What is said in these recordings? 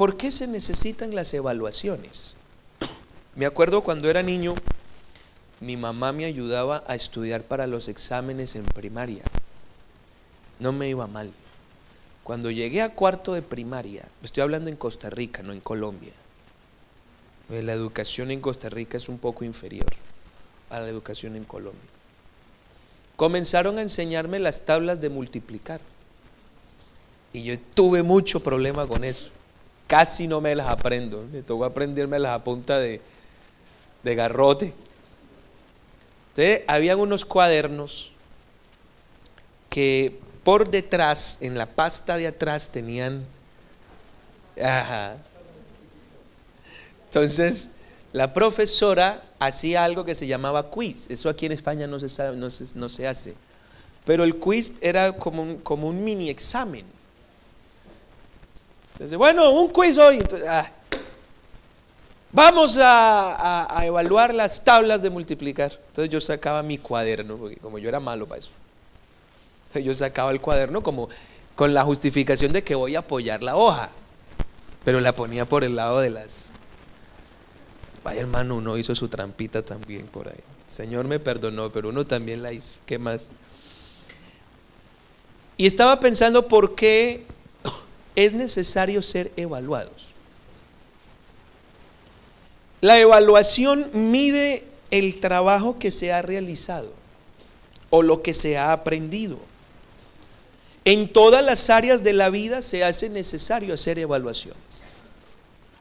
¿por qué se necesitan las evaluaciones? Me acuerdo cuando era niño, mi mamá me ayudaba a estudiar para los exámenes en primaria. No me iba mal. Cuando llegué a cuarto de primaria, estoy hablando en Costa Rica, no en Colombia. Eh, la educación en Costa Rica es un poco inferior a la educación en Colombia. Comenzaron a enseñarme las tablas de multiplicar. Y yo tuve mucho problema con eso. Casi no me las aprendo. Me tocó aprenderme las a punta de, de garrote. Entonces, habían unos cuadernos que por detrás, en la pasta de atrás, tenían... Ajá. Entonces, la profesora hacía algo que se llamaba quiz. Eso aquí en España no se, sabe, no se, no se hace. Pero el quiz era como como un mini examen. Entonces, bueno, un quiz hoy. Entonces, ah, Vamos a, evaluar las tablas de multiplicar. Entonces yo sacaba mi cuaderno, porque como yo era malo para eso. Entonces yo sacaba el cuaderno como con la justificación de que voy a apoyar la hoja. Pero la ponía por el lado de las... Vaya hermano, uno hizo su trampita también por ahí. Señor me perdonó, pero uno también la hizo. ¿Qué más? Y estaba pensando por qué es necesario ser evaluados. La evaluación mide el trabajo que se ha realizado o lo que se ha aprendido. En todas las áreas de la vida se hace necesario hacer evaluaciones.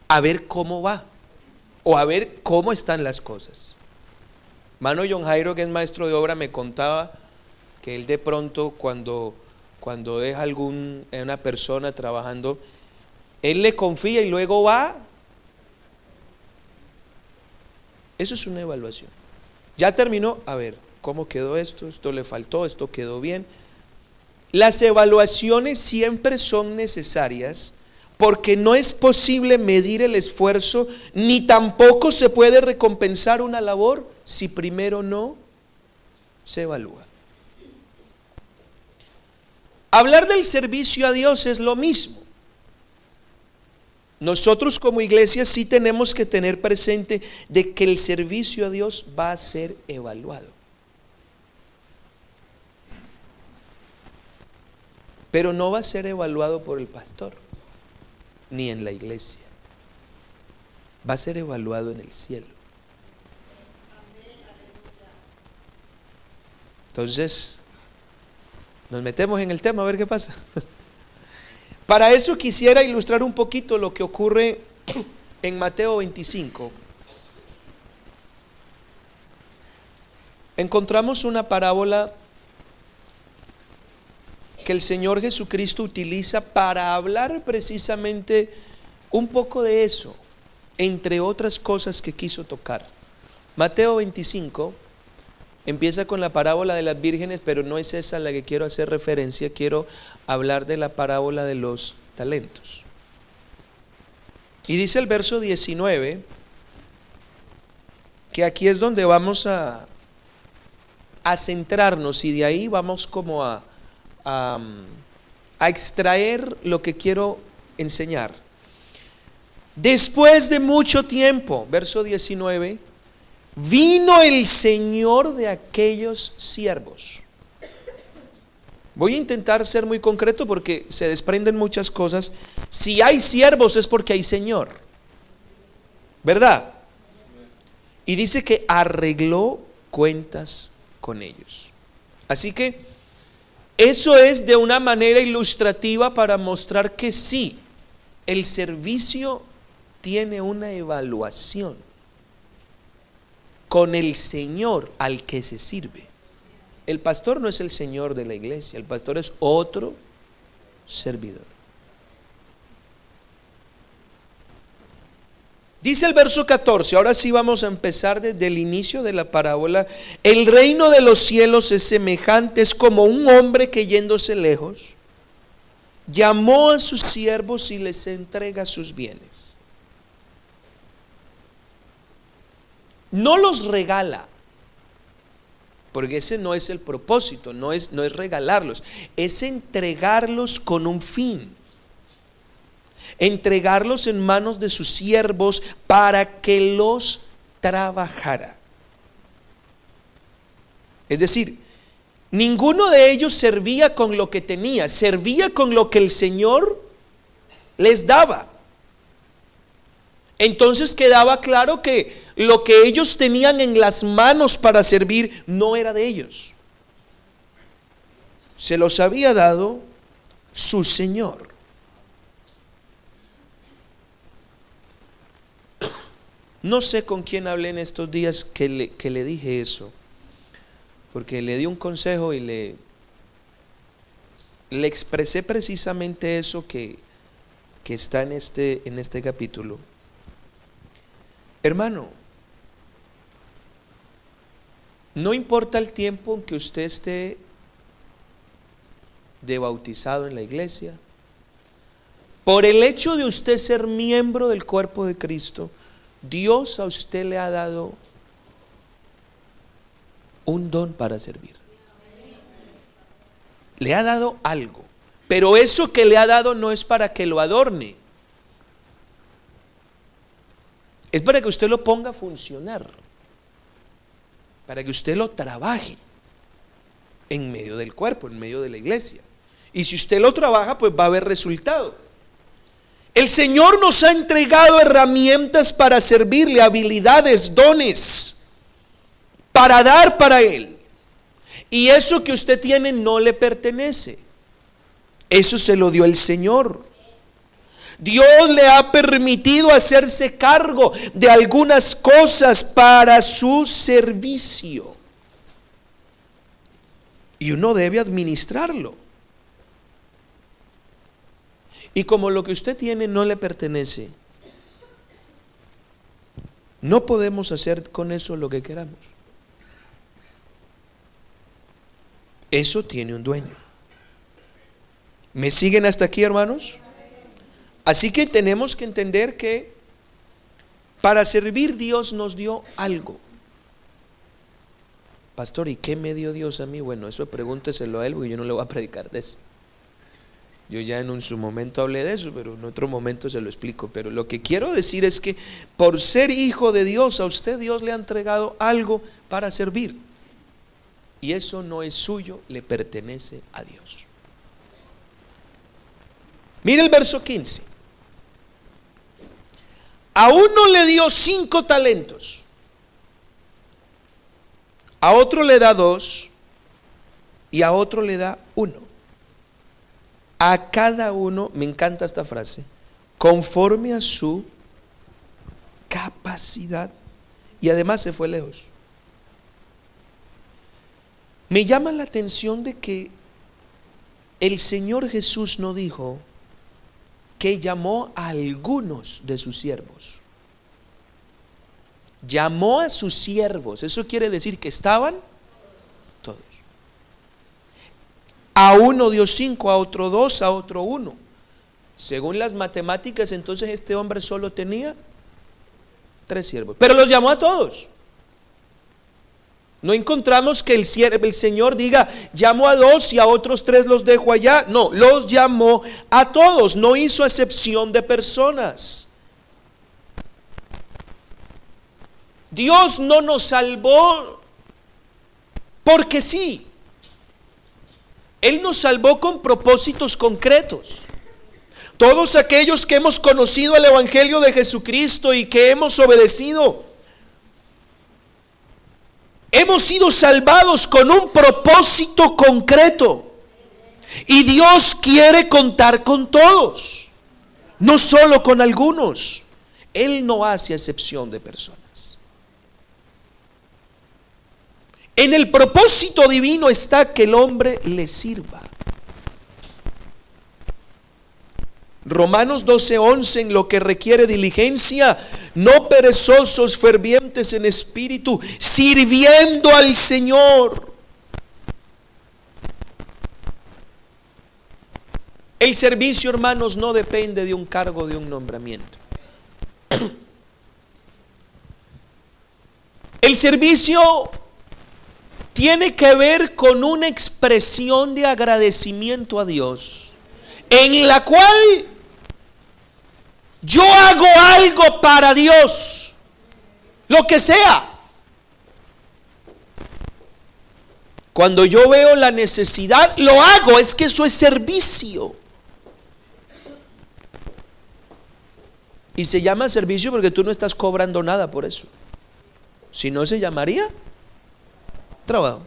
A ver cómo va o a ver cómo están las cosas. Mano John Jairo, que es maestro de obra, me contaba que él de pronto cuando, cuando deja algún, una persona trabajando, él le confía y luego va Eso es una evaluación. Ya terminó, a ver, ¿cómo quedó esto? Esto le faltó, esto quedó bien. Las evaluaciones siempre son necesarias porque no es posible medir el esfuerzo ni tampoco se puede recompensar una labor si primero no se evalúa. Hablar del servicio a Dios es lo mismo. Nosotros como iglesia sí tenemos que tener presente de que el servicio a Dios va a ser evaluado. Pero no va a ser evaluado por el pastor, ni en la iglesia. Va a ser evaluado en el cielo. Entonces, nos metemos en el tema a ver qué pasa. Para eso quisiera ilustrar un poquito lo que ocurre en Mateo 25. Encontramos una parábola que el Señor Jesucristo utiliza para hablar precisamente un poco de eso, entre otras cosas que quiso tocar. Mateo 25 Empieza con la parábola de las vírgenes, pero no es esa a la que quiero hacer referencia, quiero hablar de la parábola de los talentos. Y dice el verso 19, que aquí es donde vamos a, a centrarnos y de ahí vamos como a, a, a extraer lo que quiero enseñar. Después de mucho tiempo, verso 19, vino el Señor de aquellos siervos. Voy a intentar ser muy concreto porque se desprenden muchas cosas. Si hay siervos es porque hay Señor. ¿Verdad? Y dice que arregló cuentas con ellos. Así que eso es de una manera ilustrativa para mostrar que sí, el servicio tiene una evaluación con el Señor al que se sirve. El pastor no es el Señor de la iglesia, el pastor es otro servidor. Dice el verso 14, ahora sí vamos a empezar desde el inicio de la parábola. El reino de los cielos es semejante, es como un hombre que yéndose lejos, llamó a sus siervos y les entrega sus bienes. No los regala, porque ese no es el propósito, no es, no es regalarlos, es entregarlos con un fin. entregarlos en manos de sus siervos para que los trabajara. Es decir, ninguno de ellos servía con lo que tenía, servía con lo que el Señor les daba. Entonces quedaba claro que lo que ellos tenían en las manos para servir no era de ellos. Se los había dado su Señor. No sé con quién hablé en estos días que le, que le dije eso, porque le di un consejo y le, le expresé precisamente eso que, que está en este, en este capítulo. Hermano, no importa el tiempo en que usted esté de bautizado en la iglesia, por el hecho de usted ser miembro del cuerpo de Cristo, Dios a usted le ha dado un don para servir. Le ha dado algo. Pero eso que le ha dado no es para que lo adorne. Es para que usted lo ponga a funcionar. Para que usted lo trabaje en medio del cuerpo, en medio de la iglesia. Y si usted lo trabaja, pues va a haber resultado. El Señor nos ha entregado herramientas para servirle, habilidades, dones, para dar para Él. Y eso que usted tiene no le pertenece. Eso se lo dio el Señor. Dios le ha permitido hacerse cargo de algunas cosas para su servicio. Y uno debe administrarlo. Y como lo que usted tiene no le pertenece, no podemos hacer con eso lo que queramos. Eso tiene un dueño. ¿Me siguen hasta aquí, hermanos? Así que tenemos que entender que para servir Dios nos dio algo. Pastor, ¿y qué me dio Dios a mí? Bueno, eso pregúnteselo a él, porque yo no le voy a predicar de eso. Yo ya en un, su momento hablé de eso, pero en otro momento se lo explico. Pero lo que quiero decir es que por ser hijo de Dios, a usted Dios le ha entregado algo para servir. Y eso no es suyo, le pertenece a Dios. Mire el verso 15. A uno le dio cinco talentos, a otro le da dos y a otro le da uno a cada uno, me encanta esta frase, conforme a su capacidad. Y además se fue lejos. Me llama la atención de que el Señor Jesús no dijo que llamó a algunos de sus siervos. Llamó a sus siervos. Eso quiere decir que estaban A uno dio cinco, a otro dos, a otro uno. Según las matemáticas, entonces este hombre solo tenía tres siervos. Pero los llamó a todos. No encontramos que el, el, Señor diga, llamo a dos y a otros tres los dejo allá. No, los llamó a todos. No hizo excepción de personas. Dios no nos salvó porque sí. Él nos salvó con propósitos concretos. Todos aquellos que hemos conocido el Evangelio de Jesucristo y que hemos obedecido, hemos sido salvados con un propósito concreto. Y Dios quiere contar con todos, no solo con algunos. Él no hace excepción de personas. En el propósito divino está que el hombre le sirva. Romanos 12:11 en lo que requiere diligencia, no perezosos, fervientes en espíritu, sirviendo al Señor. El servicio, hermanos, no depende de un cargo, de un nombramiento. El servicio tiene que ver con una expresión de agradecimiento a Dios, en la cual Yo hago algo para Dios, lo que sea. Cuando yo veo la necesidad, lo hago, es que eso es servicio. Y se llama servicio porque tú no estás cobrando nada por eso. Si no, se llamaría trabajo.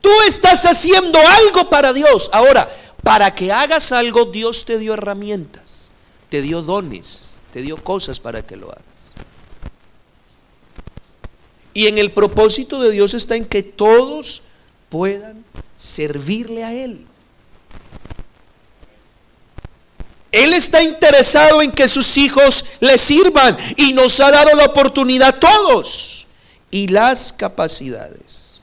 Tú estás haciendo algo para Dios. Ahora, para que hagas algo, Dios te dio herramientas, te dio dones, te dio cosas para que lo hagas. Y en el propósito de Dios está en que todos puedan servirle a Él. Él está interesado en que sus hijos le sirvan y nos ha dado la oportunidad a todos y las capacidades.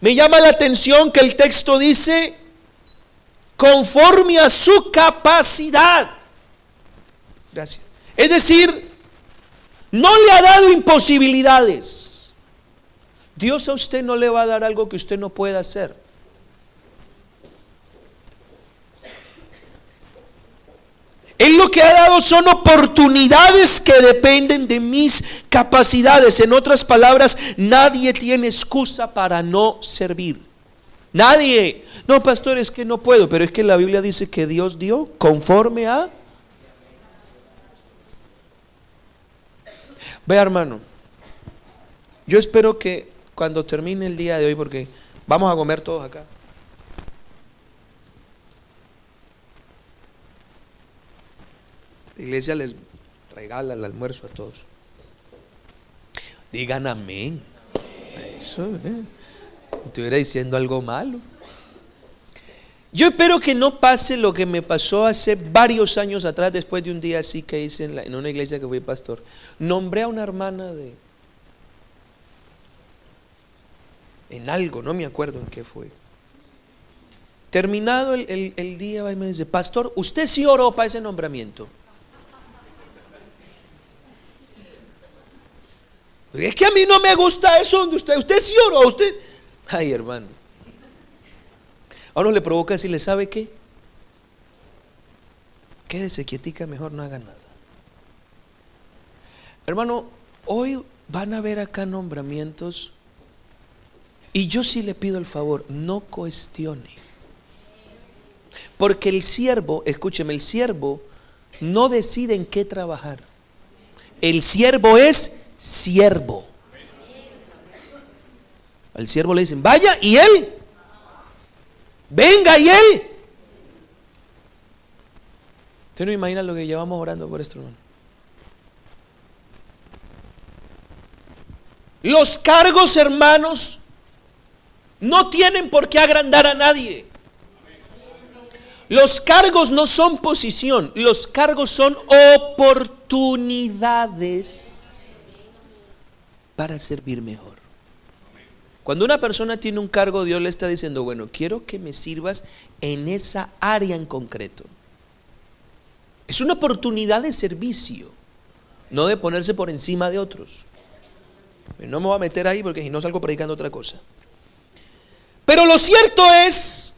Me llama la atención que el texto dice, conforme a su capacidad. Gracias. Es decir, no le ha dado imposibilidades. Dios a usted no le va a dar algo que usted no pueda hacer. Él lo que ha dado son oportunidades que dependen de mis capacidades. En otras palabras, nadie tiene excusa para no servir. Nadie. No, pastor, es que no puedo, pero es que la Biblia dice que Dios dio conforme a... Vea, hermano, yo espero que cuando termine el día de hoy, porque vamos a comer todos acá. La iglesia les regala el almuerzo a todos. Digan amén. Eso, ¿eh? Estuviera diciendo algo malo. Yo espero que no pase lo que me pasó hace varios años atrás, después de un día así que hice en, una iglesia que fui pastor. Nombré a una hermana de. En algo, no me acuerdo en qué fue. Terminado el, el, el día, va y me dice, Pastor, ¿usted sí oró para ese nombramiento? Es que a mí no me gusta eso donde usted, usted sí oró, usted. Ay, hermano. A uno le provoca decirle, ¿sabe qué? Quédese quietica, mejor no haga nada. Hermano, hoy van a ver acá nombramientos y yo sí le pido el favor, no cuestione. Porque el siervo, escúcheme, el siervo no decide en qué trabajar. El siervo es siervo. Al siervo le dicen, vaya y él. Venga y él. Usted no imagina lo que llevamos orando por esto, hermano. Los cargos, hermanos, no tienen por qué agrandar a nadie. Los cargos no son posición, los cargos son oportunidades para servir mejor. Cuando una persona tiene un cargo, Dios le está diciendo, bueno, quiero que me sirvas en esa área en concreto. Es una oportunidad de servicio, no de ponerse por encima de otros. No me voy a meter ahí porque si no salgo predicando otra cosa. Pero lo cierto es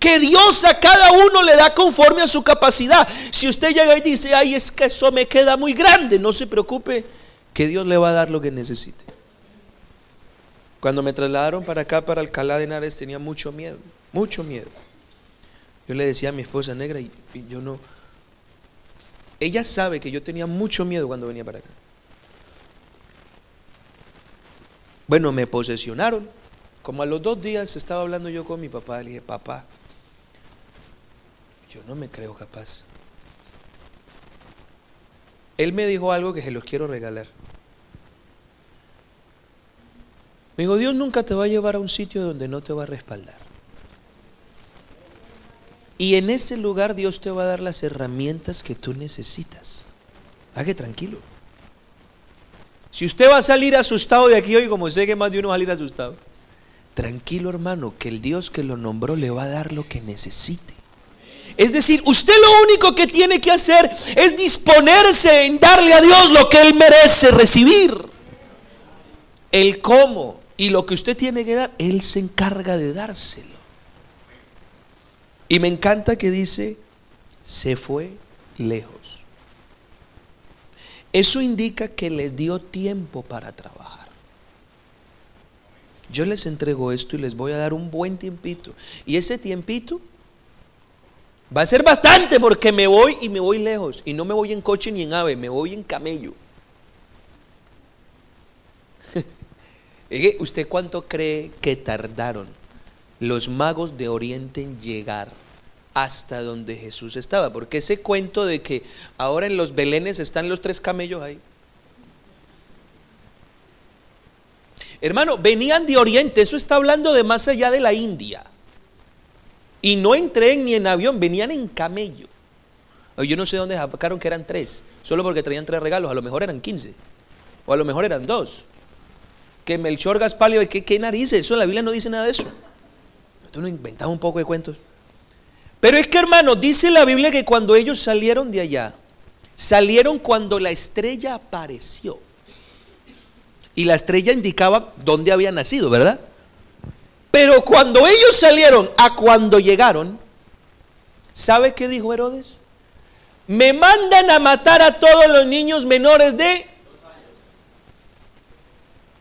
que Dios a cada uno le da conforme a su capacidad. Si usted llega y dice, ay, es que eso me queda muy grande, no se preocupe, que Dios le va a dar lo que necesite. Cuando me trasladaron para acá, para Alcalá de Henares, tenía mucho miedo, mucho miedo. Yo le decía a mi esposa negra, y, yo no, ella sabe que yo tenía mucho miedo cuando venía para acá. Bueno, me posesionaron. Como a los dos días estaba hablando yo con mi papá, le dije, papá, yo no me creo capaz. Él me dijo algo que se los quiero regalar. Me dijo, Dios nunca te va a llevar a un sitio donde no te va a respaldar. Y en ese lugar Dios te va a dar las herramientas que tú necesitas. Haga tranquilo. Si usted va a salir asustado de aquí hoy, como sé que más de uno va a salir asustado, tranquilo hermano, que el Dios que lo nombró le va a dar lo que necesite. Es decir, usted lo único que tiene que hacer es disponerse en darle a Dios lo que Él merece recibir. El cómo y lo que usted tiene que dar, Él se encarga de dárselo. Y me encanta que dice, se fue lejos. Eso indica que les dio tiempo para trabajar. Yo les entrego esto y les voy a dar un buen tiempito. Y ese tiempito va a ser bastante porque me voy y me voy lejos. Y no me voy en coche ni en ave, me voy en camello. ¿Usted cuánto cree que tardaron los magos de Oriente en llegar hasta donde Jesús estaba? Porque ese cuento de que ahora en los belenes están los tres camellos ahí. Hermano, venían de Oriente, eso está hablando de más allá de la India. Y no en tren ni en avión, venían en camello. Yo no sé dónde sacaron que eran tres, solo porque traían tres regalos, a lo mejor eran quince, o a lo mejor eran dos. Que Melchor Gaspalio, ¿qué, qué narices? Eso la Biblia no dice nada de eso. Tú no inventaba un poco de cuentos. Pero es que hermano, dice la Biblia que cuando ellos salieron de allá, salieron cuando la estrella apareció. Y la estrella indicaba dónde había nacido, ¿verdad? Pero cuando ellos salieron a cuando llegaron, ¿sabe qué dijo Herodes? Me mandan a matar a todos los niños menores de...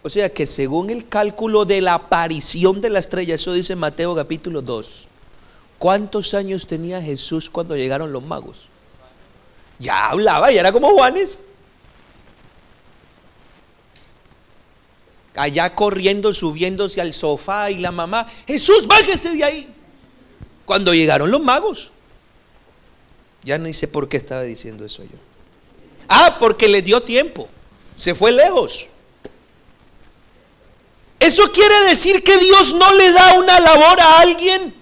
O sea que según el cálculo de la aparición de la estrella, eso dice Mateo capítulo 2, ¿cuántos años tenía Jesús cuando llegaron los magos? Ya hablaba, ya era como Juanes. allá corriendo, subiéndose al sofá y la mamá, Jesús, bájese de ahí. Cuando llegaron los magos, ya no sé por qué estaba diciendo eso yo. Ah, porque le dio tiempo, se fue lejos. Eso quiere decir que Dios no le da una labor a alguien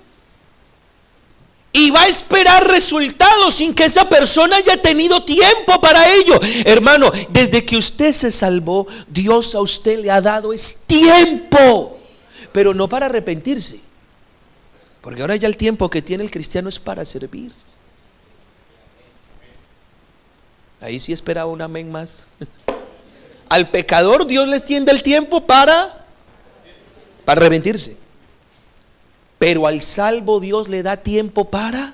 y va a esperar resultados sin que esa persona haya tenido tiempo para ello. Hermano, desde que usted se salvó, Dios a usted le ha dado es tiempo, pero no para arrepentirse. Porque ahora ya el tiempo que tiene el cristiano es para servir. Ahí sí esperaba un amén más. Al pecador Dios les tiende el tiempo para para arrepentirse. Pero al salvo Dios le da tiempo para...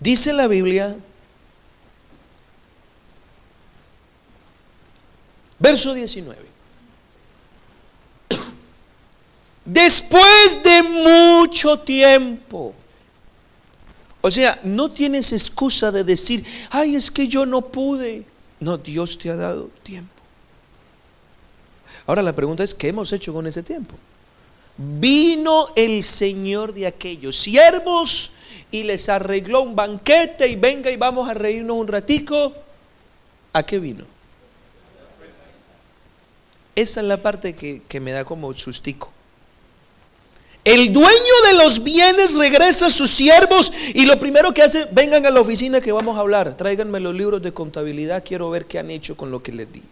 Dice la Biblia, verso 19, después de mucho tiempo, o sea, no tienes excusa de decir, ay, es que yo no pude. No, Dios te ha dado tiempo. Ahora la pregunta es, ¿qué hemos hecho con ese tiempo? Vino el Señor de aquellos siervos y les arregló un banquete y venga y vamos a reírnos un ratico. ¿A qué vino? Esa es la parte que, que me da como sustico. El dueño de los bienes regresa a sus siervos y lo primero que hace, vengan a la oficina que vamos a hablar, tráiganme los libros de contabilidad, quiero ver qué han hecho con lo que les di.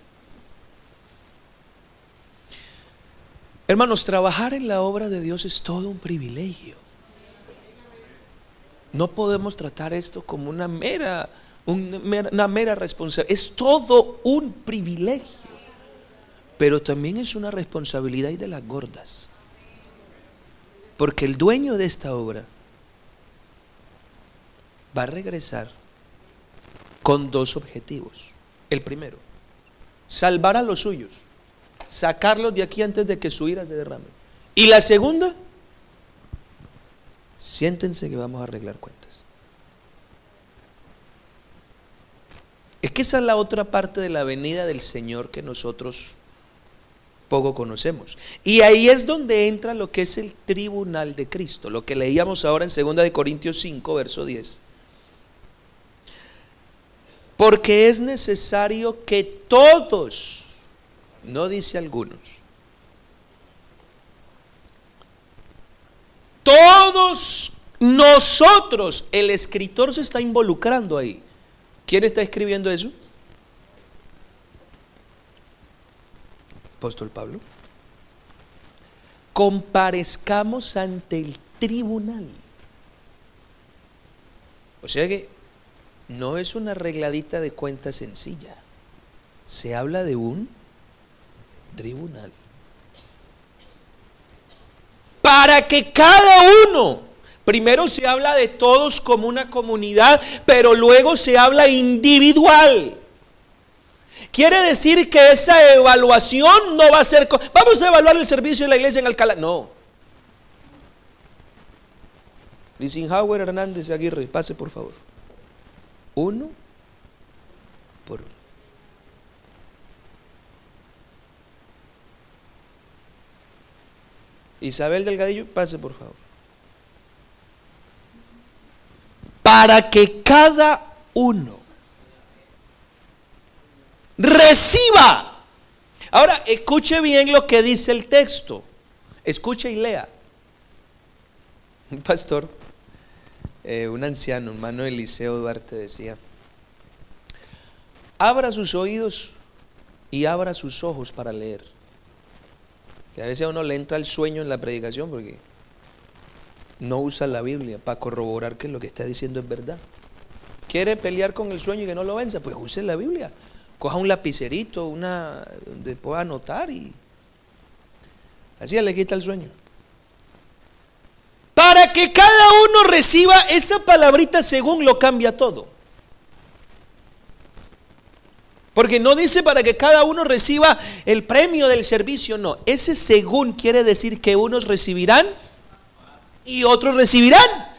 Hermanos, trabajar en la obra de Dios es todo un privilegio. No podemos tratar esto como una mera, una mera responsabilidad. Es todo un privilegio. Pero también es una responsabilidad y de las gordas. Porque el dueño de esta obra va a regresar con dos objetivos. El primero, salvar a los suyos, sacarlos de aquí antes de que su ira se derrame. Y la segunda, siéntense que vamos a arreglar cuentas. Es que esa es la otra parte de la venida del Señor que nosotros poco conocemos. Y ahí es donde entra lo que es el tribunal de Cristo, lo que leíamos ahora en 2 de Corintios 5, verso 10. Porque es necesario que todos, no dice algunos, todos nosotros, el escritor se está involucrando ahí. ¿Quién está escribiendo eso? Apóstol Pablo, comparezcamos ante el tribunal. O sea que no es una arregladita de cuenta sencilla. Se habla de un tribunal. Para que cada uno, primero se habla de todos como una comunidad, pero luego se habla individual. Quiere decir que esa evaluación no va a ser... Vamos a evaluar el servicio de la iglesia en Alcalá. No. Lisinhauer Hernández Aguirre, pase por favor. Uno por uno. Isabel Delgadillo, pase por favor. Para que cada uno reciba. Ahora, escuche bien lo que dice el texto. Escuche y lea. Un pastor, eh, un anciano, hermano Eliseo Duarte, decía, abra sus oídos y abra sus ojos para leer. Que a veces a uno le entra el sueño en la predicación porque no usa la Biblia para corroborar que lo que está diciendo es verdad. ¿Quiere pelear con el sueño y que no lo venza? Pues use la Biblia. Coja un lapicerito, una donde pueda anotar y así le quita el sueño. Para que cada uno reciba esa palabrita según lo cambia todo. Porque no dice para que cada uno reciba el premio del servicio, no. Ese según quiere decir que unos recibirán y otros recibirán.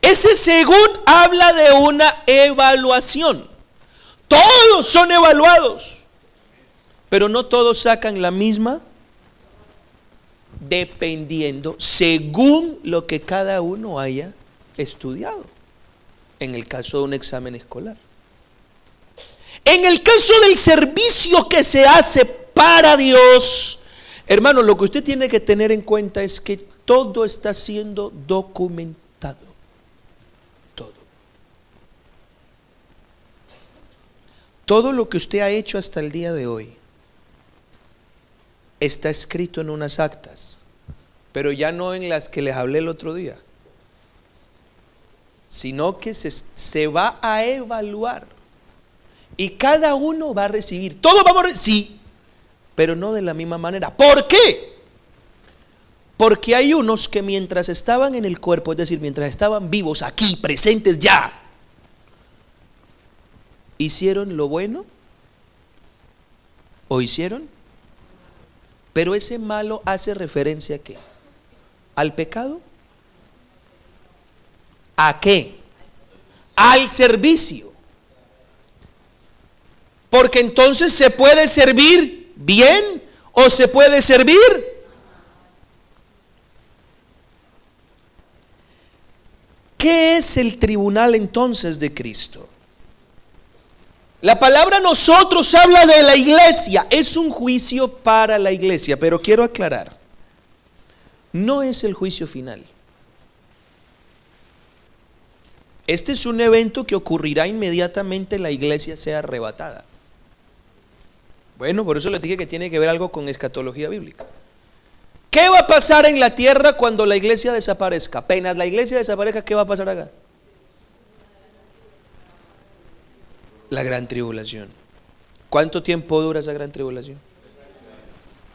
Ese según habla de una evaluación. Todos son evaluados, pero no todos sacan la misma dependiendo según lo que cada uno haya estudiado. En el caso de un examen escolar. En el caso del servicio que se hace para Dios, hermano, lo que usted tiene que tener en cuenta es que todo está siendo documentado. Todo. Todo lo que usted ha hecho hasta el día de hoy está escrito en unas actas, pero ya no en las que les hablé el otro día, sino que se, se va a evaluar y cada uno va a recibir. Todos vamos a recibir, sí, pero no de la misma manera. ¿Por qué? Porque hay unos que mientras estaban en el cuerpo, es decir, mientras estaban vivos aquí, presentes ya, hicieron lo bueno o hicieron, pero ese malo hace referencia a qué? ¿Al pecado? ¿A qué? Al servicio. Porque entonces se puede servir bien o se puede servir. ¿Qué es el tribunal entonces de Cristo? La palabra nosotros habla de la iglesia, es un juicio para la iglesia, pero quiero aclarar, no es el juicio final. Este es un evento que ocurrirá inmediatamente la iglesia sea arrebatada. Bueno, por eso les dije que tiene que ver algo con escatología bíblica. ¿Qué va a pasar en la tierra cuando la iglesia desaparezca? Apenas la iglesia desaparezca, ¿qué va a pasar acá? La gran tribulación. ¿Cuánto tiempo dura esa gran tribulación?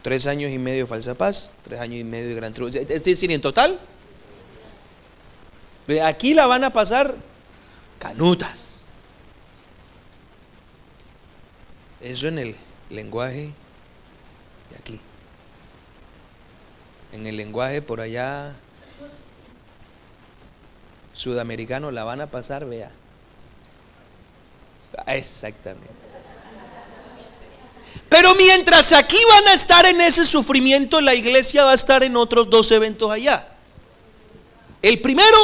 Tres años y medio de falsa paz, tres años y medio de gran tribulación. Es decir, en total, aquí la van a pasar canutas. Eso en el lenguaje de aquí. En el lenguaje por allá sudamericano la van a pasar, vea. Exactamente. Pero mientras aquí van a estar en ese sufrimiento, la iglesia va a estar en otros dos eventos allá. El primero,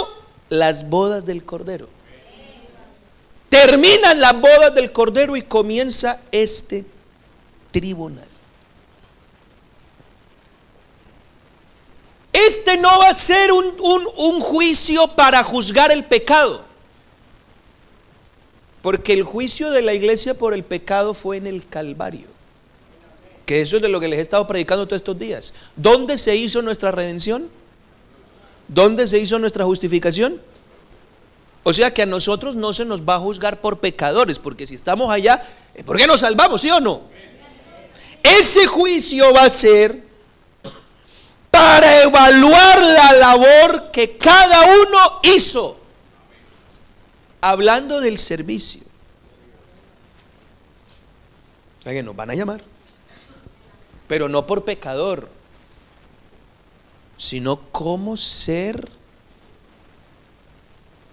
las bodas del Cordero. Terminan las bodas del Cordero y comienza este tribunal. Este no va a ser un, un, juicio para juzgar el pecado. Porque el juicio de la iglesia por el pecado fue en el Calvario. Que eso es de lo que les he estado predicando todos estos días. ¿Dónde se hizo nuestra redención? ¿Dónde se hizo nuestra justificación? O sea que a nosotros no se nos va a juzgar por pecadores, porque si estamos allá, ¿por qué nos salvamos, sí o no? ese juicio va a ser para evaluar la labor que cada uno hizo. Hablando del servicio. O sea que nos van a llamar. Pero no por pecador, sino cómo ser.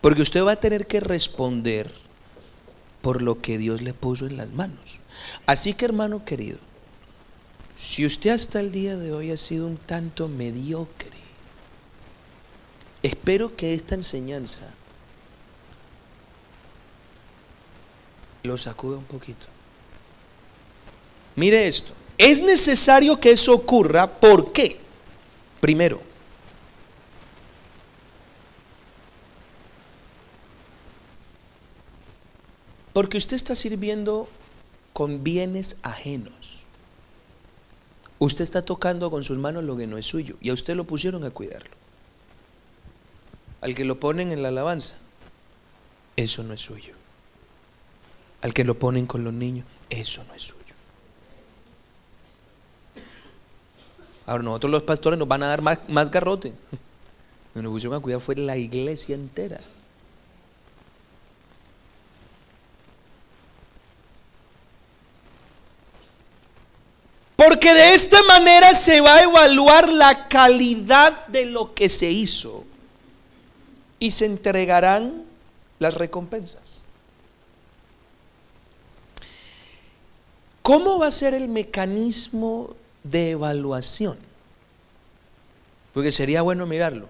Porque usted va a tener que responder por lo que Dios le puso en las manos. Así que hermano querido, si usted hasta el día de hoy ha sido un tanto mediocre, espero que esta enseñanza lo sacuda un poquito. Mire esto, es necesario que eso ocurra, ¿por qué? Primero, porque usted está sirviendo con bienes ajenos. Usted está tocando con sus manos lo que no es suyo y a usted lo pusieron a cuidarlo. Al que lo ponen en la alabanza, eso no es suyo. Al que lo ponen con los niños, eso no es suyo. Ahora nosotros los pastores nos van a dar más, garrote. Nos pusieron a cuidar fue la iglesia entera. Porque de esta manera se va a evaluar la calidad de lo que se hizo y se entregarán las recompensas. ¿Cómo va a ser el mecanismo de evaluación? Porque sería bueno mirarlo.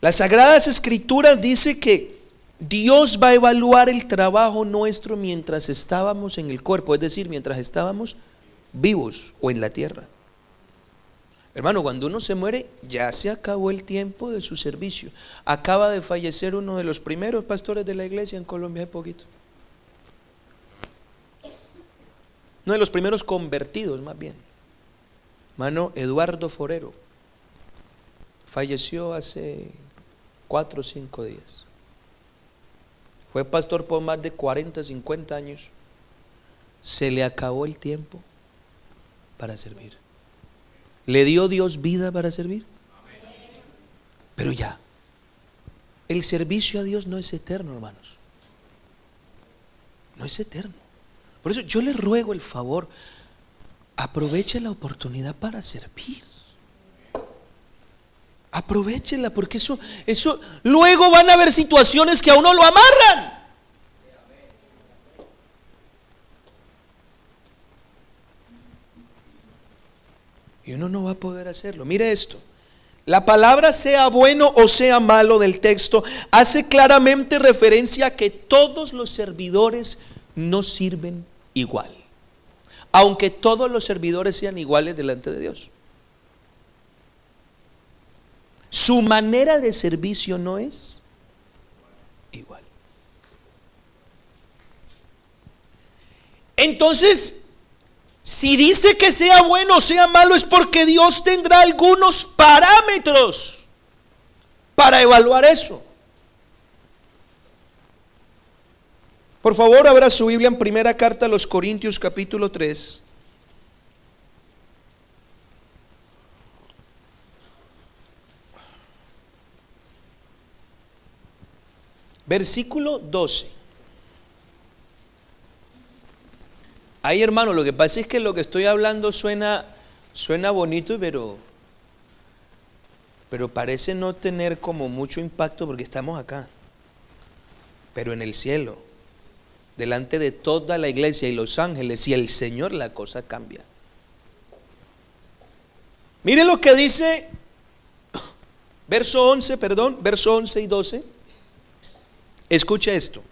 Las Sagradas Escrituras dice que Dios va a evaluar el trabajo nuestro mientras estábamos en el cuerpo, es decir, mientras estábamos vivos o en la tierra. Hermano, cuando uno se muere, ya se acabó el tiempo de su servicio. Acaba de fallecer uno de los primeros pastores de la iglesia en Colombia hace poquito. Uno de los primeros convertidos, más bien. Hermano Eduardo Forero. Falleció hace cuatro o cinco días. Fue pastor por más de 40, 50 años. Se le acabó el tiempo para servir. ¿Le dio Dios vida para servir? Pero ya, el servicio a Dios no es eterno, hermanos. No es eterno. Por eso yo le ruego el favor, aproveche la oportunidad para servir. Aprovechenla porque eso, eso, luego van a haber situaciones que a uno lo amarran. Y uno no va a poder hacerlo. Mire esto. La palabra sea bueno o sea malo del texto hace claramente referencia a que todos los servidores no sirven igual. Aunque todos los servidores sean iguales delante de Dios. Su manera de servicio no es igual. Entonces, si dice que sea bueno o sea malo es porque Dios tendrá algunos parámetros para evaluar eso. Por favor, abra su Biblia en primera carta a los Corintios capítulo 3. Versículo 12. Ahí hermano, lo que pasa es que lo que estoy hablando suena, suena bonito, pero, pero parece no tener como mucho impacto porque estamos acá. Pero en el cielo, delante de toda la iglesia y los ángeles y el Señor, la cosa cambia. Mire lo que dice, verso 11, perdón, verso 11 y 12. Escuche esto.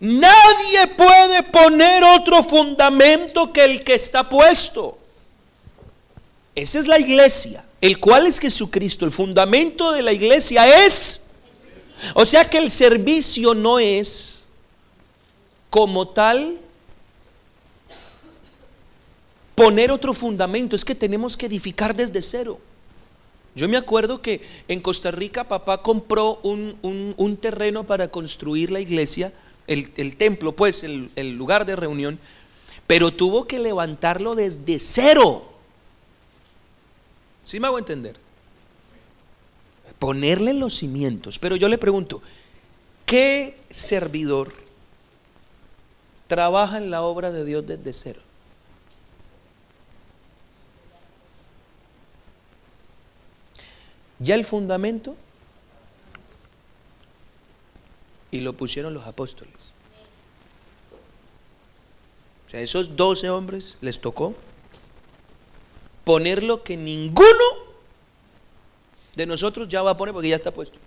Nadie puede poner otro fundamento que el que está puesto. Esa es la iglesia, el cual es Jesucristo. El fundamento de la iglesia es, o sea que el servicio no es como tal poner otro fundamento, es que tenemos que edificar desde cero. Yo me acuerdo que en Costa Rica papá compró un, terreno para construir la iglesia, el, templo, pues el, el lugar de reunión, pero tuvo que levantarlo desde cero. ¿Sí me hago entender? Ponerle los cimientos. Pero yo le pregunto, ¿qué servidor trabaja en la obra de Dios desde cero? Ya el fundamento y lo pusieron los apóstoles. O sea, esos doce hombres les tocó poner lo que ninguno de nosotros ya va a poner porque ya está puesto.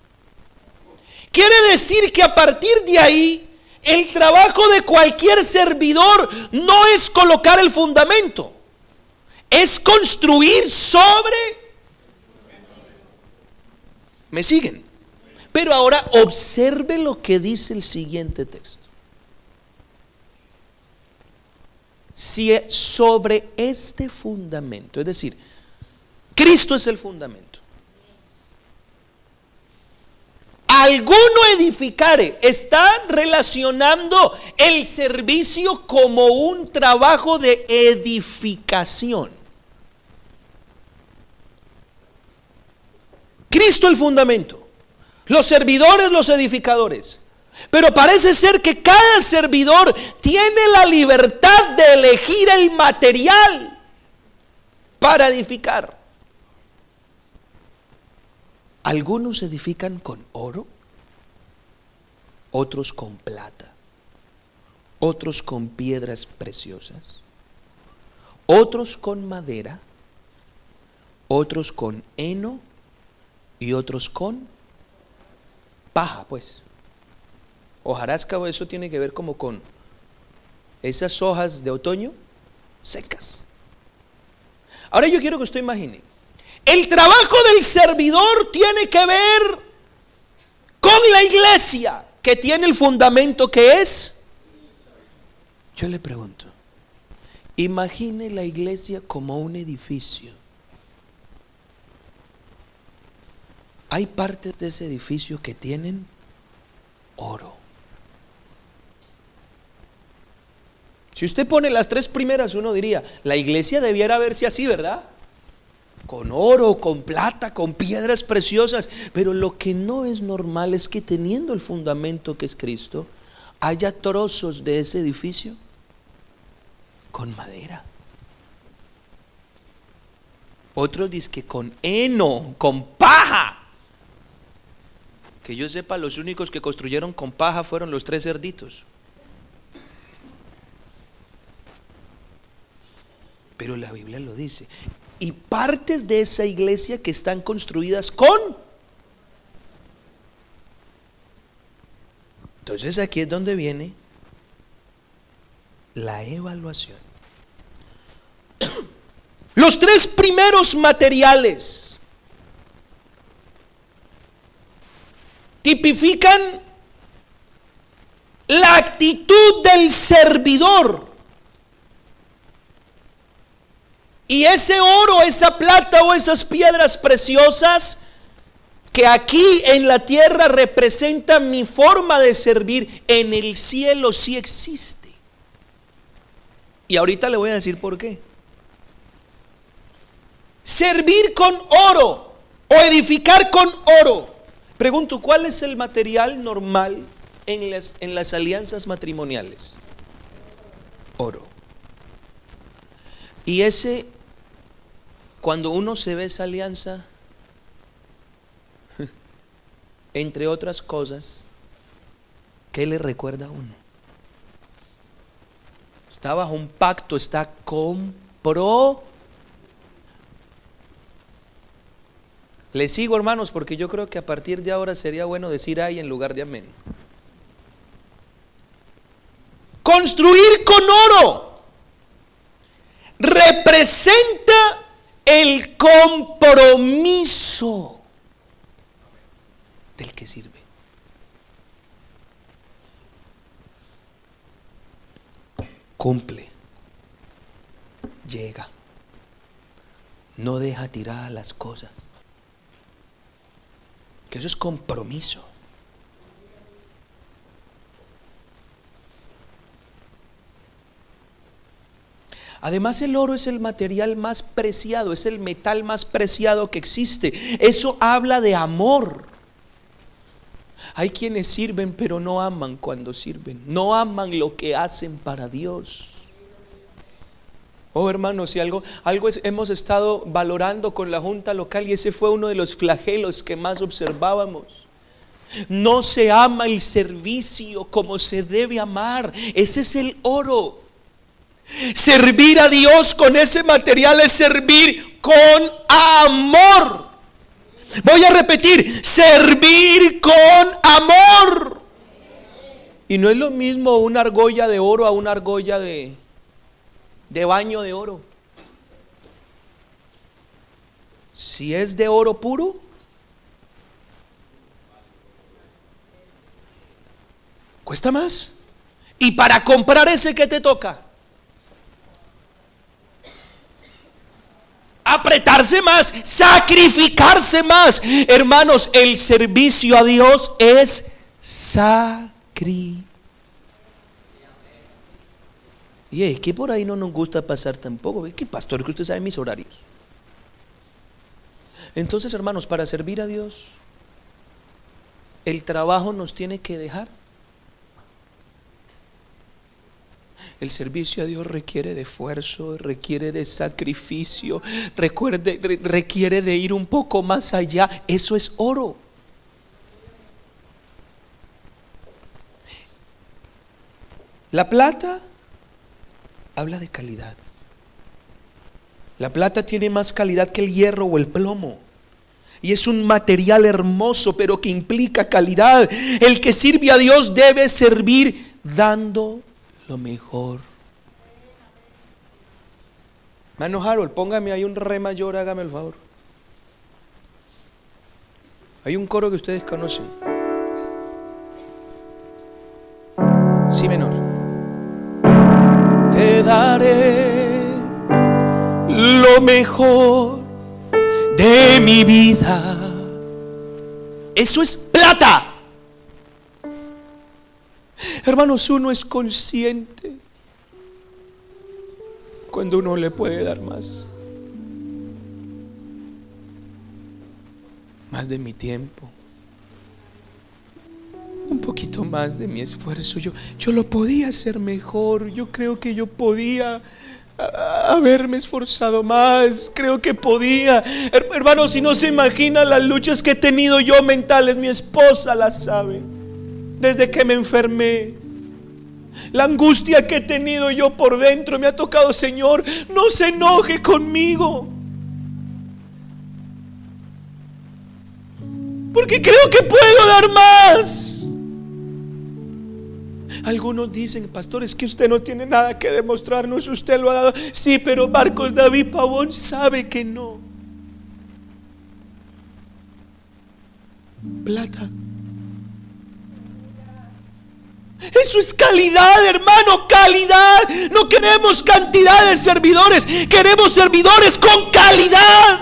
Quiere decir que a partir de ahí el trabajo de cualquier servidor no es colocar el fundamento, es construir sobre... ¿Me siguen? Pero ahora observe lo que dice el siguiente texto. Si sobre este fundamento, es decir, Cristo es el fundamento. Alguno edificare está relacionando el servicio como un trabajo de edificación. Cristo el fundamento los servidores, los edificadores. Pero parece ser que cada servidor tiene la libertad de elegir el material para edificar. Algunos edifican con oro, otros con plata, otros con piedras preciosas, otros con madera, otros con heno y otros con paja, pues. Hojarasca, eso tiene que ver como con esas hojas de otoño secas. Ahora yo quiero que usted imagine, el trabajo del servidor tiene que ver con la iglesia que tiene el fundamento que es. Yo le pregunto, imagine la iglesia como un edificio Hay partes de ese edificio que tienen oro. Si usted pone las tres primeras, uno diría, la iglesia debiera verse así, ¿verdad? Con oro, con plata, con piedras preciosas. Pero lo que no es normal es que teniendo el fundamento que es Cristo, haya trozos de ese edificio con madera. Otros dicen que con heno, con paja. Que yo sepa, los únicos que construyeron con paja fueron los tres cerditos. Pero la Biblia lo dice. Y partes de esa iglesia que están construidas con... Entonces aquí es donde viene la evaluación. Los tres primeros materiales tipifican la actitud del servidor. Y ese oro, esa plata o esas piedras preciosas que aquí en la tierra representan mi forma de servir, en el cielo sí existe. Y ahorita le voy a decir por qué. Servir con oro o edificar con oro Pregunto, ¿cuál es el material normal en las, en las alianzas matrimoniales? Oro. Y ese, cuando uno se ve esa alianza, entre otras cosas, ¿qué le recuerda a uno? Está bajo un pacto, está comprometido Le sigo, hermanos, porque yo creo que a partir de ahora sería bueno decir ay en lugar de amén. Construir con oro representa el compromiso del que sirve. Cumple, llega, no deja tiradas las cosas que eso es compromiso. Además el oro es el material más preciado, es el metal más preciado que existe. Eso habla de amor. Hay quienes sirven pero no aman cuando sirven. No aman lo que hacen para Dios. Oh hermanos, si algo, algo hemos estado valorando con la Junta Local y ese fue uno de los flagelos que más observábamos. No se ama el servicio como se debe amar. Ese es el oro. Servir a Dios con ese material es servir con amor. Voy a repetir, servir con amor. Y no es lo mismo una argolla de oro a una argolla de, de baño de oro. Si es de oro puro, cuesta más. Y para comprar ese que te toca, apretarse más, sacrificarse más. Hermanos, el servicio a Dios es sacrificio. Y es que por ahí no nos gusta pasar tampoco. ¿Qué pastor que usted sabe mis horarios? Entonces, hermanos, para servir a Dios, el trabajo nos tiene que dejar. El servicio a Dios requiere de esfuerzo, requiere de sacrificio, recuerde, requiere de ir un poco más allá. Eso es oro. La plata habla de calidad. La plata tiene más calidad que el hierro o el plomo. Y es un material hermoso, pero que implica calidad. El que sirve a Dios debe servir dando lo mejor. Mano Harold, póngame ahí un re mayor, hágame el favor. Hay un coro que ustedes conocen. Si menor. Te daré lo mejor de mi vida. Eso es plata. Hermanos, uno es consciente cuando uno le puede dar más. Más de mi tiempo. Un poquito más de mi esfuerzo. Yo, yo lo podía hacer mejor. Yo creo que yo podía haberme esforzado más. Creo que podía. Hermanos, si no se imagina las luchas que he tenido yo mentales, mi esposa las sabe. Desde que me enfermé, la angustia que he tenido yo por dentro me ha tocado, Señor, no se enoje conmigo. Porque creo que puedo dar más. Algunos dicen, pastor, es que usted no tiene nada que demostrarnos, usted lo ha dado. Sí, pero Marcos David Pavón sabe que no. Plata eso es calidad, hermano, calidad. No queremos cantidad de servidores, queremos servidores con calidad.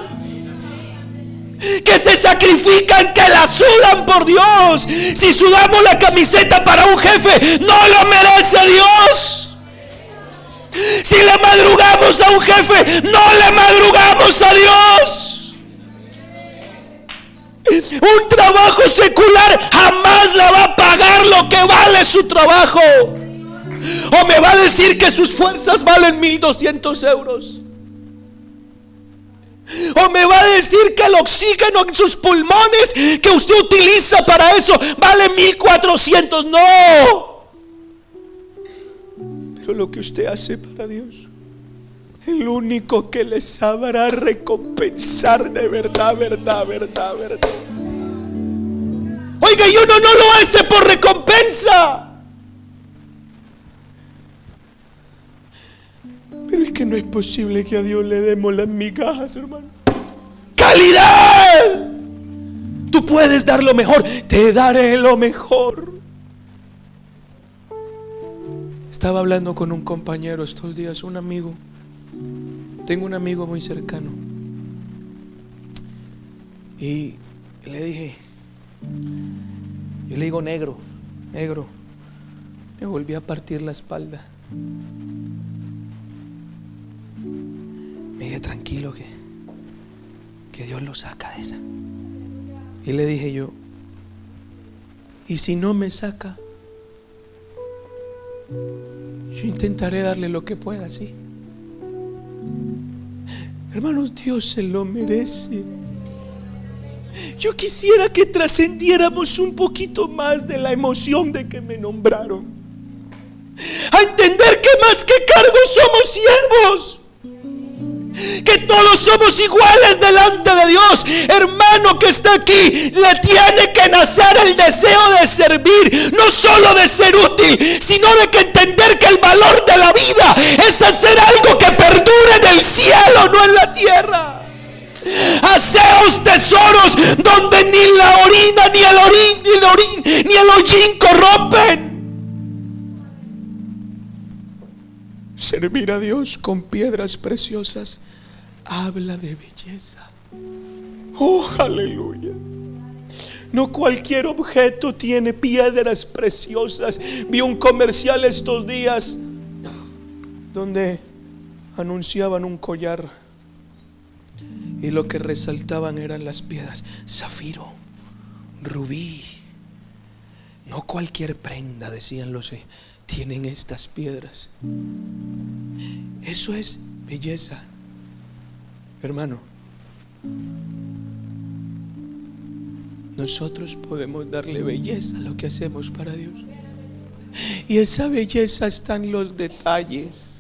Que se sacrifican, que la sudan por Dios. Si sudamos la camiseta para un jefe, no lo merece Dios. Si le madrugamos a un jefe, no le madrugamos a Dios. Un trabajo secular jamás va a pagar lo que vale su trabajo. O me va a decir que sus fuerzas valen 1200 euros. O me va a decir que el oxígeno en sus pulmones que usted utiliza para eso vale 1400. No. Pero lo que usted hace para Dios, el único que le sabrá recompensar de verdad, verdad, verdad, verdad. Oiga, y uno no lo hace por recompensa. Pero es que no es posible que a Dios le demos las migajas, hermano. ¡Calidad! Tú puedes dar lo mejor. Te daré lo mejor. Estaba hablando con un compañero estos días, un amigo. Tengo un amigo muy cercano. Y le dije, yo le digo negro, negro. Me volví a partir la espalda. tranquilo que, que Dios lo saca de esa. Y le dije yo, ¿y si no me saca? Yo intentaré darle lo que pueda, sí. Hermanos, Dios se lo merece. Yo quisiera que trascendiéramos un poquito más de la emoción de que me nombraron. A entender que más que cargos somos siervos que todos somos iguales delante de Dios. Hermano que está aquí, le tiene que nacer el deseo de servir, no solo de ser útil, sino de que entender que el valor de la vida es hacer algo que perdure en el cielo, no en la tierra. Haceos tesoros donde ni la orina, ni el orín, ni el orín, ni el hollín corrompen. Servir a Dios con piedras preciosas habla de belleza. Oh, aleluya. No cualquier objeto tiene piedras preciosas. Vi un comercial estos días donde anunciaban un collar y lo que resaltaban eran las piedras. Zafiro, rubí. No cualquier prenda, decían los tienen estas piedras. Eso es belleza. Hermano, nosotros podemos darle belleza a lo que hacemos para Dios. Y esa belleza está en los detalles.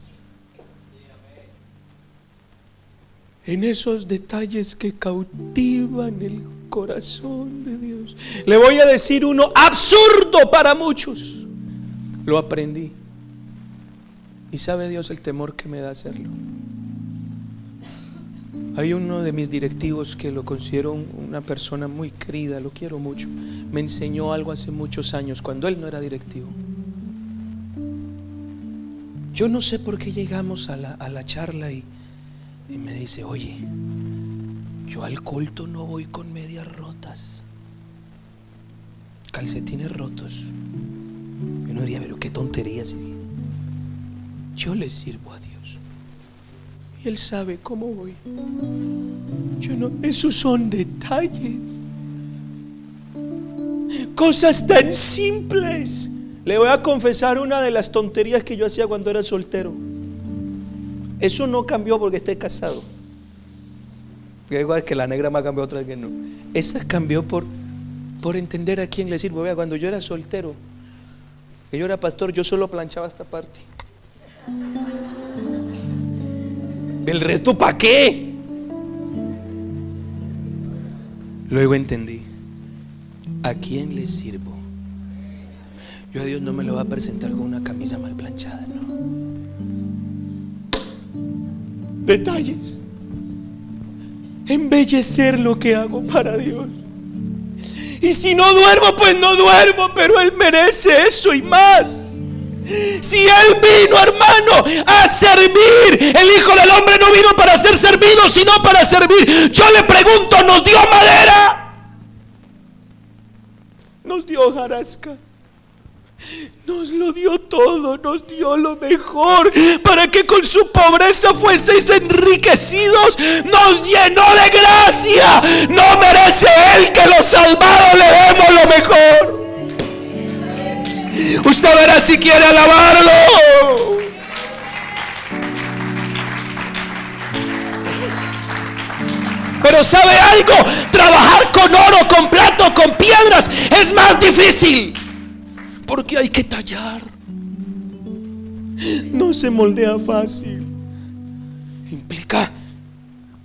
En esos detalles que cautivan el corazón de Dios. Le voy a decir uno absurdo para muchos. Lo aprendí. Y sabe Dios el temor que me da hacerlo. Hay uno de mis directivos que lo considero una persona muy querida, lo quiero mucho. Me enseñó algo hace muchos años, cuando él no era directivo. Yo no sé por qué llegamos a la, charla y, y me dice, oye, yo al culto no voy con medias rotas, calcetines rotos. Yo no diría, pero qué tonterías. Yo le sirvo a Dios. Él sabe cómo voy. Yo no, esos son detalles. Cosas tan simples. Le voy a confesar una de las tonterías que yo hacía cuando era soltero. Eso no cambió porque esté casado. Porque igual que la negra me ha cambiado otra que no. Esa cambió por, por entender a quién le sirvo. Vea, cuando yo era soltero, que yo era pastor, yo solo planchaba esta parte. ¿El resto para qué? Luego entendí, ¿a quién le sirvo? Yo a Dios no me lo va a presentar con una camisa mal planchada, no. Detalles. Embellecer lo que hago para Dios. Y si no duermo, pues no duermo, pero Él merece eso y más. Si Él vino, hermano, a servir, el Hijo del Hombre no vino para ser servido, sino para servir. Yo le pregunto, ¿nos dio madera? Nos dio jarasca. Nos lo dio todo, nos dio lo mejor para que con su pobreza fueseis enriquecidos. Nos llenó de gracia. No merece Él que los salvados le demos lo mejor. Usted verá si quiere alabarlo. Pero sabe algo, trabajar con oro, con plato, con piedras es más difícil. Porque hay que tallar. No se moldea fácil. Implica,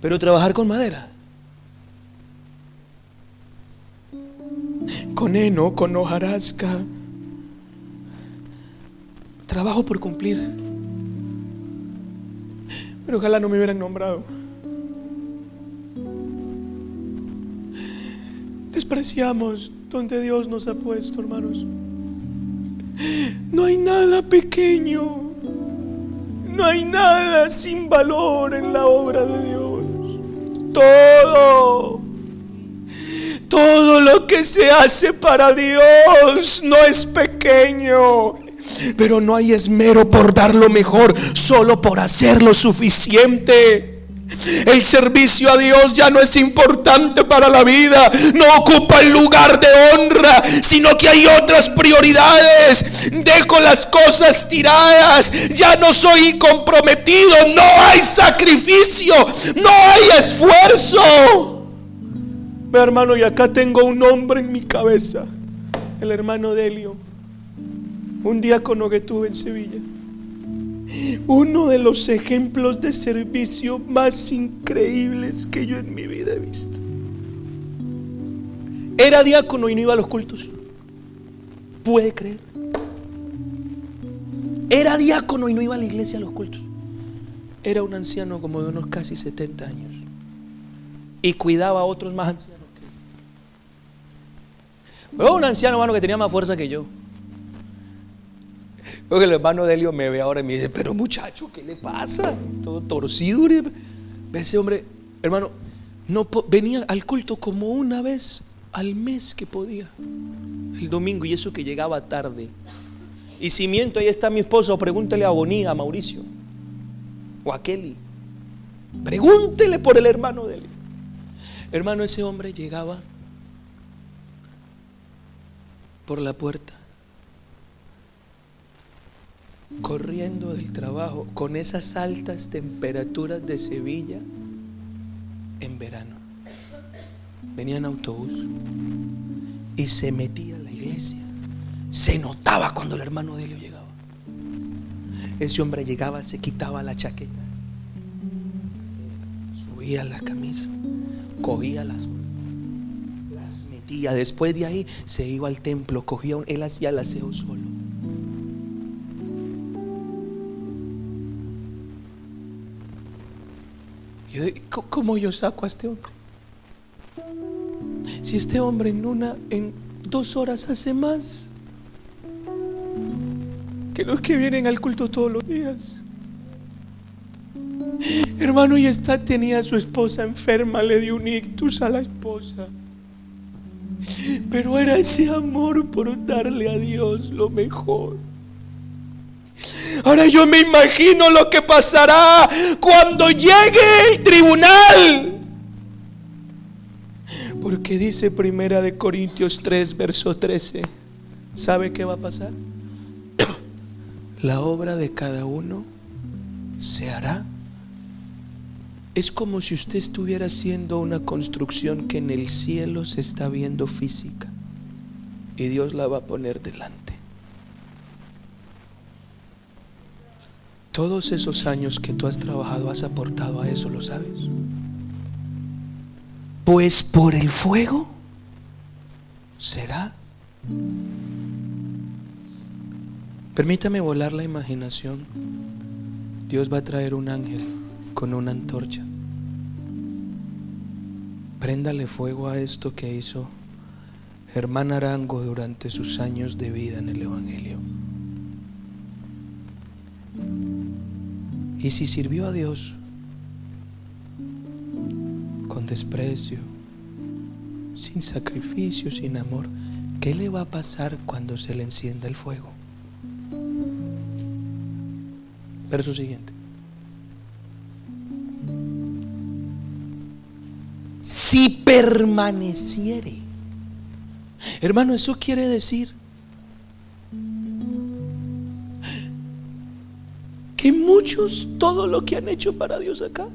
pero trabajar con madera. Con heno, con hojarasca Trabajo por cumplir. Pero ojalá no me hubieran nombrado. Despreciamos donde Dios nos ha puesto, hermanos. Nada pequeño. No hay nada sin valor en la obra de Dios. Todo. Todo lo que se hace para Dios no es pequeño, pero no hay esmero por dar lo mejor, solo por hacer lo suficiente. El servicio a Dios ya no es importante para la vida, no ocupa el lugar de honra, sino que hay otras prioridades. Dejo las cosas tiradas, ya no soy comprometido, no hay sacrificio, no hay esfuerzo. Ve hermano, y acá tengo un hombre en mi cabeza, el hermano Delio, un diácono que tuve en Sevilla uno de los ejemplos de servicio más increíbles que yo en mi vida he visto. Era diácono y no iba a los cultos. ¿Puede creer? Era diácono y no iba a la iglesia a los cultos. Era un anciano como de unos casi 70 años. Y cuidaba a otros más ancianos que él. Era un anciano, hermano, que tenía más fuerza que yo. Porque el hermano Delio me ve ahora y me dice, pero muchacho, ¿qué le pasa? Todo torcido. Ese hombre, hermano, no venía al culto como una vez al mes que podía. El domingo y eso que llegaba tarde. Y si miento, ahí está mi esposo, pregúntele a Bonía, a Mauricio o a Kelly. Pregúntele por el hermano Delio. Hermano, ese hombre llegaba por la puerta corriendo del trabajo con esas altas temperaturas de Sevilla en verano. Venía en autobús y se metía a la iglesia. Se notaba cuando el hermano de Helio llegaba. Ese hombre llegaba, se quitaba la chaqueta, subía la camisa, cogía las las metía. Después de ahí se iba al templo, cogía un, él hacía el aseo solo ¿cómo yo saco a este hombre? Si este hombre en una, en dos horas hace más los que vienen al culto todos los días. Hermano, y esta tenía a su esposa enferma, le dio un ictus a la esposa. Pero era ese amor por darle a Dios lo mejor. Ahora yo me imagino lo que pasará cuando llegue el tribunal. Porque dice Primera de Corintios 3, verso 13. ¿Sabe qué va a pasar? La obra de cada uno se hará. Es como si usted estuviera haciendo una construcción que en el cielo se está viendo física y Dios la va a poner delante. Todos esos años que tú has trabajado has aportado a eso, ¿lo sabes? Pues por el fuego será. Permítame volar la imaginación. Dios va a traer un ángel con una antorcha. Préndale fuego a esto que hizo Germán Arango durante sus años de vida en el Evangelio. Y si sirvió a Dios con desprecio, sin sacrificio, sin amor, ¿qué le va a pasar cuando se le encienda el fuego? Verso siguiente. Si permaneciere. Hermano, eso quiere decir que muchos todo lo que han hecho para Dios acá,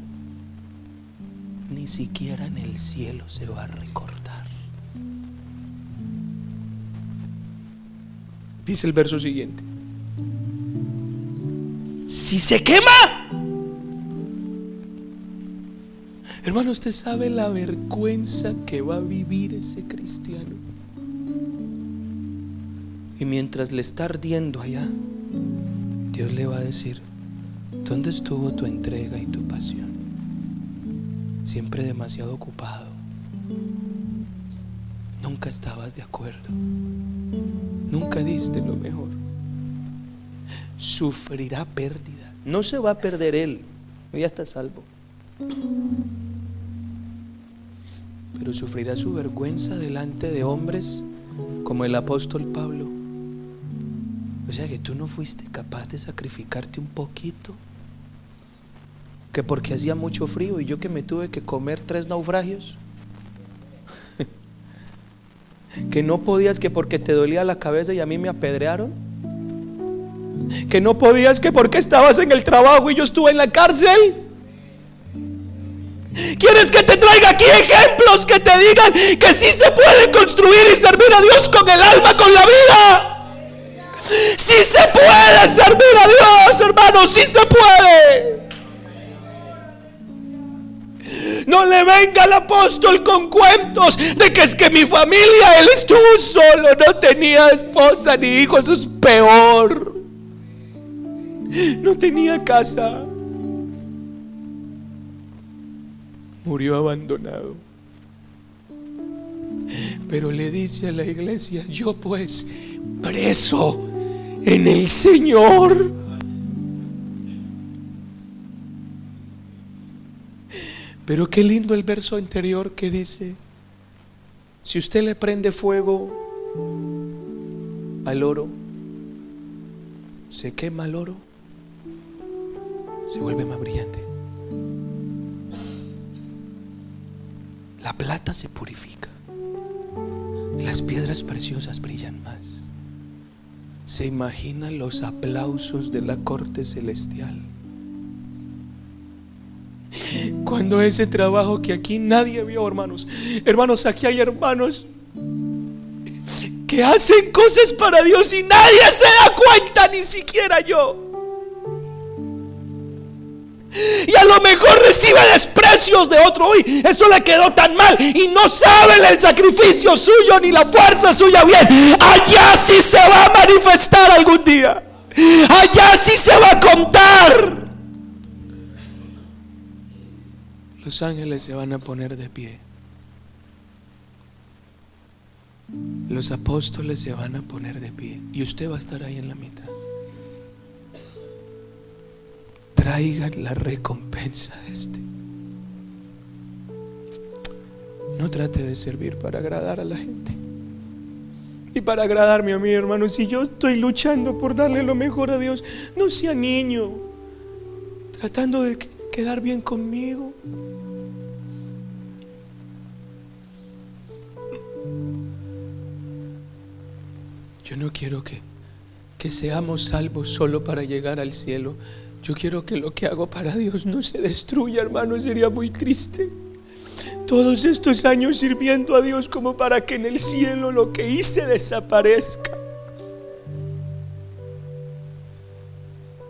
ni siquiera en el cielo se va a recordar. Dice el verso siguiente. Si se quema, hermano, usted sabe la vergüenza que va a vivir ese cristiano. Y mientras le está ardiendo allá, Dios le va a decir, ¿Dónde estuvo tu entrega y tu pasión? Siempre demasiado ocupado. Nunca estabas de acuerdo. Nunca diste lo mejor. Sufrirá pérdida. No se va a perder él. Ya está salvo. Pero sufrirá su vergüenza delante de hombres como el apóstol Pablo. O sea que tú no fuiste capaz de sacrificarte un poquito que porque hacía mucho frío y yo que me tuve que comer tres naufragios. que no podías que porque te dolía la cabeza y a mí me apedrearon. Que no podías que porque estabas en el trabajo y yo estuve en la cárcel. ¿Quieres que te traiga aquí ejemplos que te digan que sí se puede construir y servir a Dios con el alma, con la vida? Sí se puede servir a Dios, hermano, sí se puede. No le venga al apóstol con cuentos de que es que mi familia, él estuvo solo, no tenía esposa ni hijos, eso es peor. No tenía casa. Murió abandonado. Pero le dice a la iglesia, yo pues preso en el Señor. Pero qué lindo el verso anterior que dice, si usted le prende fuego al oro, se quema el oro, se vuelve más brillante. La plata se purifica, las piedras preciosas brillan más. ¿Se imaginan los aplausos de la corte celestial? Cuando ese trabajo que aquí nadie vio, hermanos, hermanos, aquí hay hermanos que hacen cosas para Dios y nadie se da cuenta, ni siquiera yo. Y a lo mejor recibe desprecios de otro hoy. Eso le quedó tan mal. Y no saben el sacrificio suyo ni la fuerza suya bien. Allá sí se va a manifestar algún día. Allá sí se va a contar. Los ángeles se van a poner de pie. Los apóstoles se van a poner de pie. Y usted va a estar ahí en la mitad traigan la recompensa de este. No trate de servir para agradar a la gente. Y para agradarme a mí, hermano. Si yo estoy luchando por darle lo mejor a Dios, no sea niño. Tratando de quedar bien conmigo. Yo no quiero que, que seamos salvos solo para llegar al cielo. Yo quiero que lo que hago para Dios no se destruya, hermano, sería muy triste. Todos estos años sirviendo a Dios como para que en el cielo lo que hice desaparezca.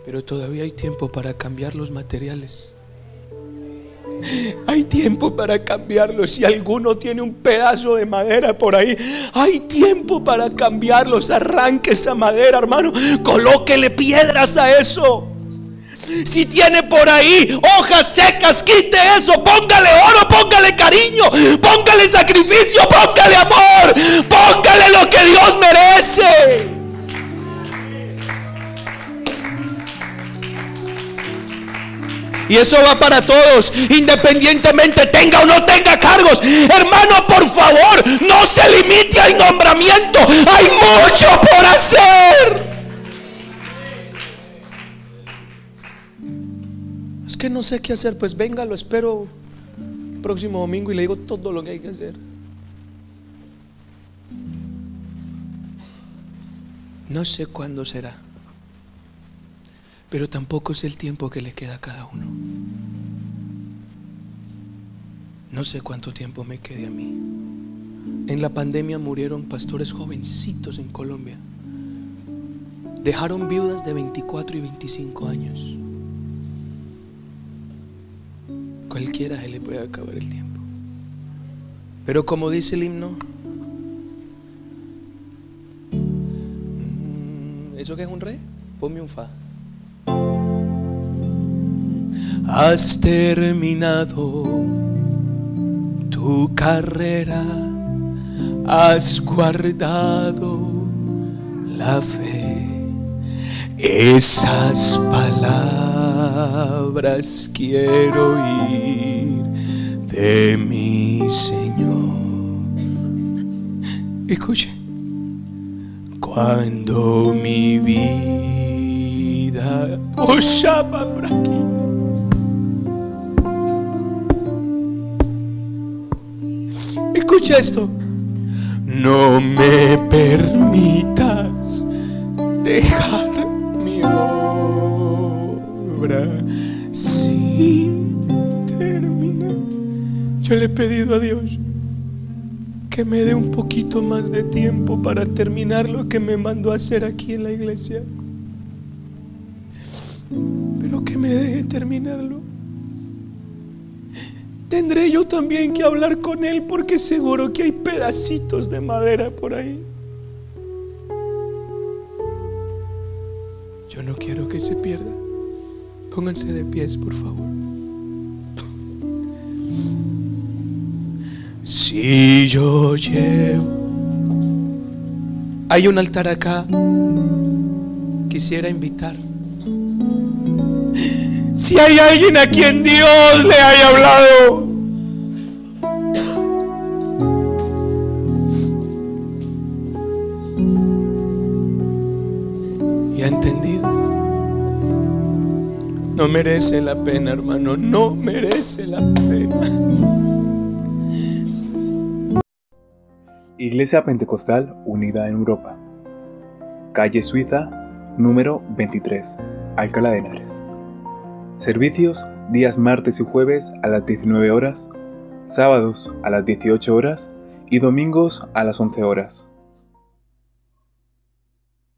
Pero todavía hay tiempo para cambiar los materiales. Hay tiempo para cambiarlos. Si alguno tiene un pedazo de madera por ahí, hay tiempo para cambiarlos. Arranque esa madera, hermano. Colóquele piedras a eso. Si tiene por ahí hojas secas, quite eso. Póngale oro, póngale cariño, póngale sacrificio, póngale amor, póngale lo que Dios merece. Y eso va para todos, independientemente tenga o no tenga cargos. Hermano, por favor, no se limite al nombramiento. Hay mucho por hacer. Que no sé qué hacer, pues venga, lo espero el próximo domingo y le digo todo lo que hay que hacer. No sé cuándo será, pero tampoco sé el tiempo que le queda a cada uno. No sé cuánto tiempo me quede a mí. En la pandemia murieron pastores jovencitos en Colombia. Dejaron viudas de 24 y 25 años. Cualquiera se le puede acabar el tiempo. Pero como dice el himno, mm, ¿eso que es un re? Ponme un fa. Has terminado tu carrera, has guardado la fe. Esas palabras quiero oír de mi Señor. Escuche, cuando mi vida oh, os por aquí. Escucha esto. No me permitas dejar sin terminar. Yo le he pedido a Dios que me dé un poquito más de tiempo para terminar lo que me mandó a hacer aquí en la iglesia. Pero que me deje terminarlo. Tendré yo también que hablar con él porque seguro que hay pedacitos de madera por ahí. Yo no quiero que se pierda. Pónganse de pies, por favor. Si yo llevo... Hay un altar acá. Quisiera invitar. Si hay alguien a quien Dios le haya hablado. Merece la pena, hermano. No merece la pena. Iglesia Pentecostal Unida en Europa. Calle Suiza, número 23, Alcalá de Henares. Servicios días martes y jueves a las 19 horas, sábados a las 18 horas y domingos a las 11 horas.